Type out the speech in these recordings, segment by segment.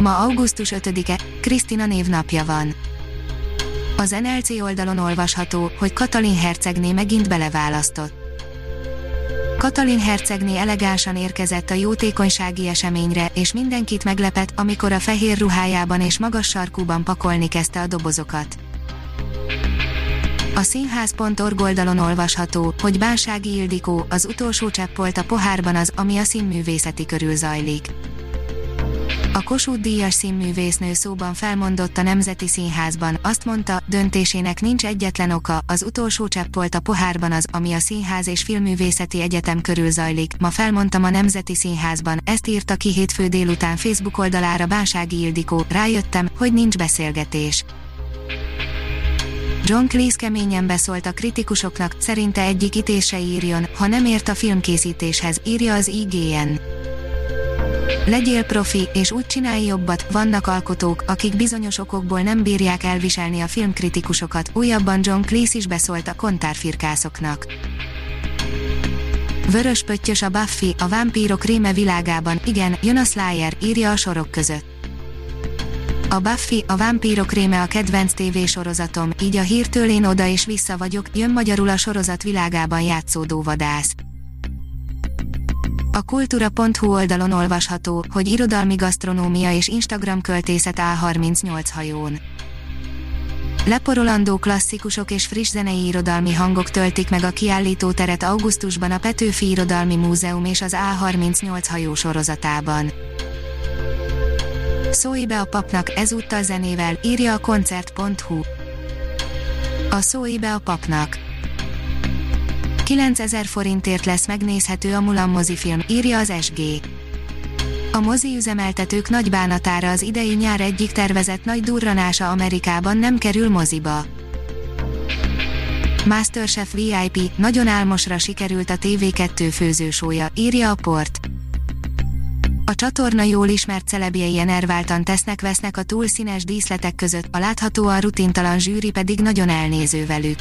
Ma augusztus 5-e, Krisztina névnapja van. Az NLC oldalon olvasható, hogy Katalin hercegné megint beleválasztott. Katalin hercegné elegánsan érkezett a jótékonysági eseményre, és mindenkit meglepett, amikor a fehér ruhájában és magas sarkúban pakolni kezdte a dobozokat. A színház.org oldalon olvasható, hogy Bánsági Ildikó, az utolsó csepp volt a pohárban az, ami a színművészeti körül zajlik. A Kossuth Díjas színművésznő szóban felmondott a Nemzeti Színházban, azt mondta, döntésének nincs egyetlen oka, az utolsó csepp a pohárban az, ami a Színház és Filmművészeti Egyetem körül zajlik, ma felmondtam a Nemzeti Színházban, ezt írta ki hétfő délután Facebook oldalára Bánsági Ildikó, rájöttem, hogy nincs beszélgetés. John Cleese keményen beszólt a kritikusoknak, szerinte egyik ítése írjon, ha nem ért a filmkészítéshez, írja az IGN. Legyél profi, és úgy csinálj jobbat, vannak alkotók, akik bizonyos okokból nem bírják elviselni a filmkritikusokat, újabban John Cleese is beszólt a kontárfirkászoknak. Vörös pöttyös a Buffy, a vámpírok réme világában, igen, jön a Slayer, írja a sorok között. A Buffy, a vámpírok réme a kedvenc tévésorozatom, így a hírtől én oda és vissza vagyok, jön magyarul a sorozat világában játszódó vadász. A kultúra.hu oldalon olvasható, hogy irodalmi gasztronómia és Instagram költészet A38 hajón. Leporolandó klasszikusok és friss zenei irodalmi hangok töltik meg a kiállító teret augusztusban a Petőfi Irodalmi Múzeum és az A38 hajó sorozatában. Szólj be a papnak ezúttal zenével, írja a koncert.hu. A Szólj be a papnak 9000 forintért lesz megnézhető a Mulan mozifilm, írja az SG. A mozi üzemeltetők nagy bánatára az idei nyár egyik tervezett nagy durranása Amerikában nem kerül moziba. Masterchef VIP, nagyon álmosra sikerült a TV2 főzősója, írja a port. A csatorna jól ismert celebjei enerváltan tesznek-vesznek a túl színes díszletek között, a láthatóan rutintalan zsűri pedig nagyon elnéző velük.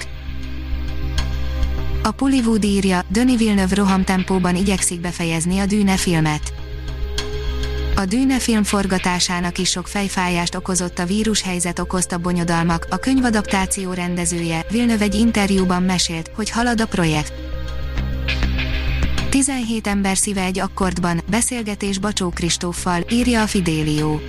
A Pollywood írja, Denis Villeneuve rohamtempóban igyekszik befejezni a Dűne filmet. A Dűne film forgatásának is sok fejfájást okozott a vírushelyzet okozta bonyodalmak, a könyvadaptáció rendezője, Villeneuve egy interjúban mesélt, hogy halad a projekt. 17 ember szíve egy akkordban, beszélgetés Bacsó Kristóffal, írja a Fidélió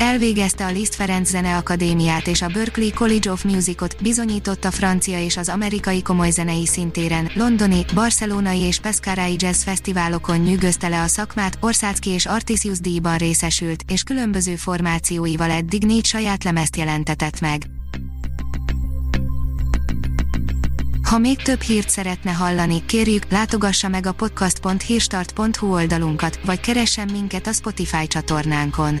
elvégezte a Liszt Ferenc Zeneakadémiát és a Berklee College of Musicot, bizonyított a francia és az amerikai komoly zenei szintéren, londoni, barcelonai és pescarai jazz fesztiválokon nyűgözte le a szakmát, Orszácki és Artisius díjban részesült, és különböző formációival eddig négy saját lemezt jelentetett meg. Ha még több hírt szeretne hallani, kérjük, látogassa meg a podcast.hírstart.hu oldalunkat, vagy keressen minket a Spotify csatornánkon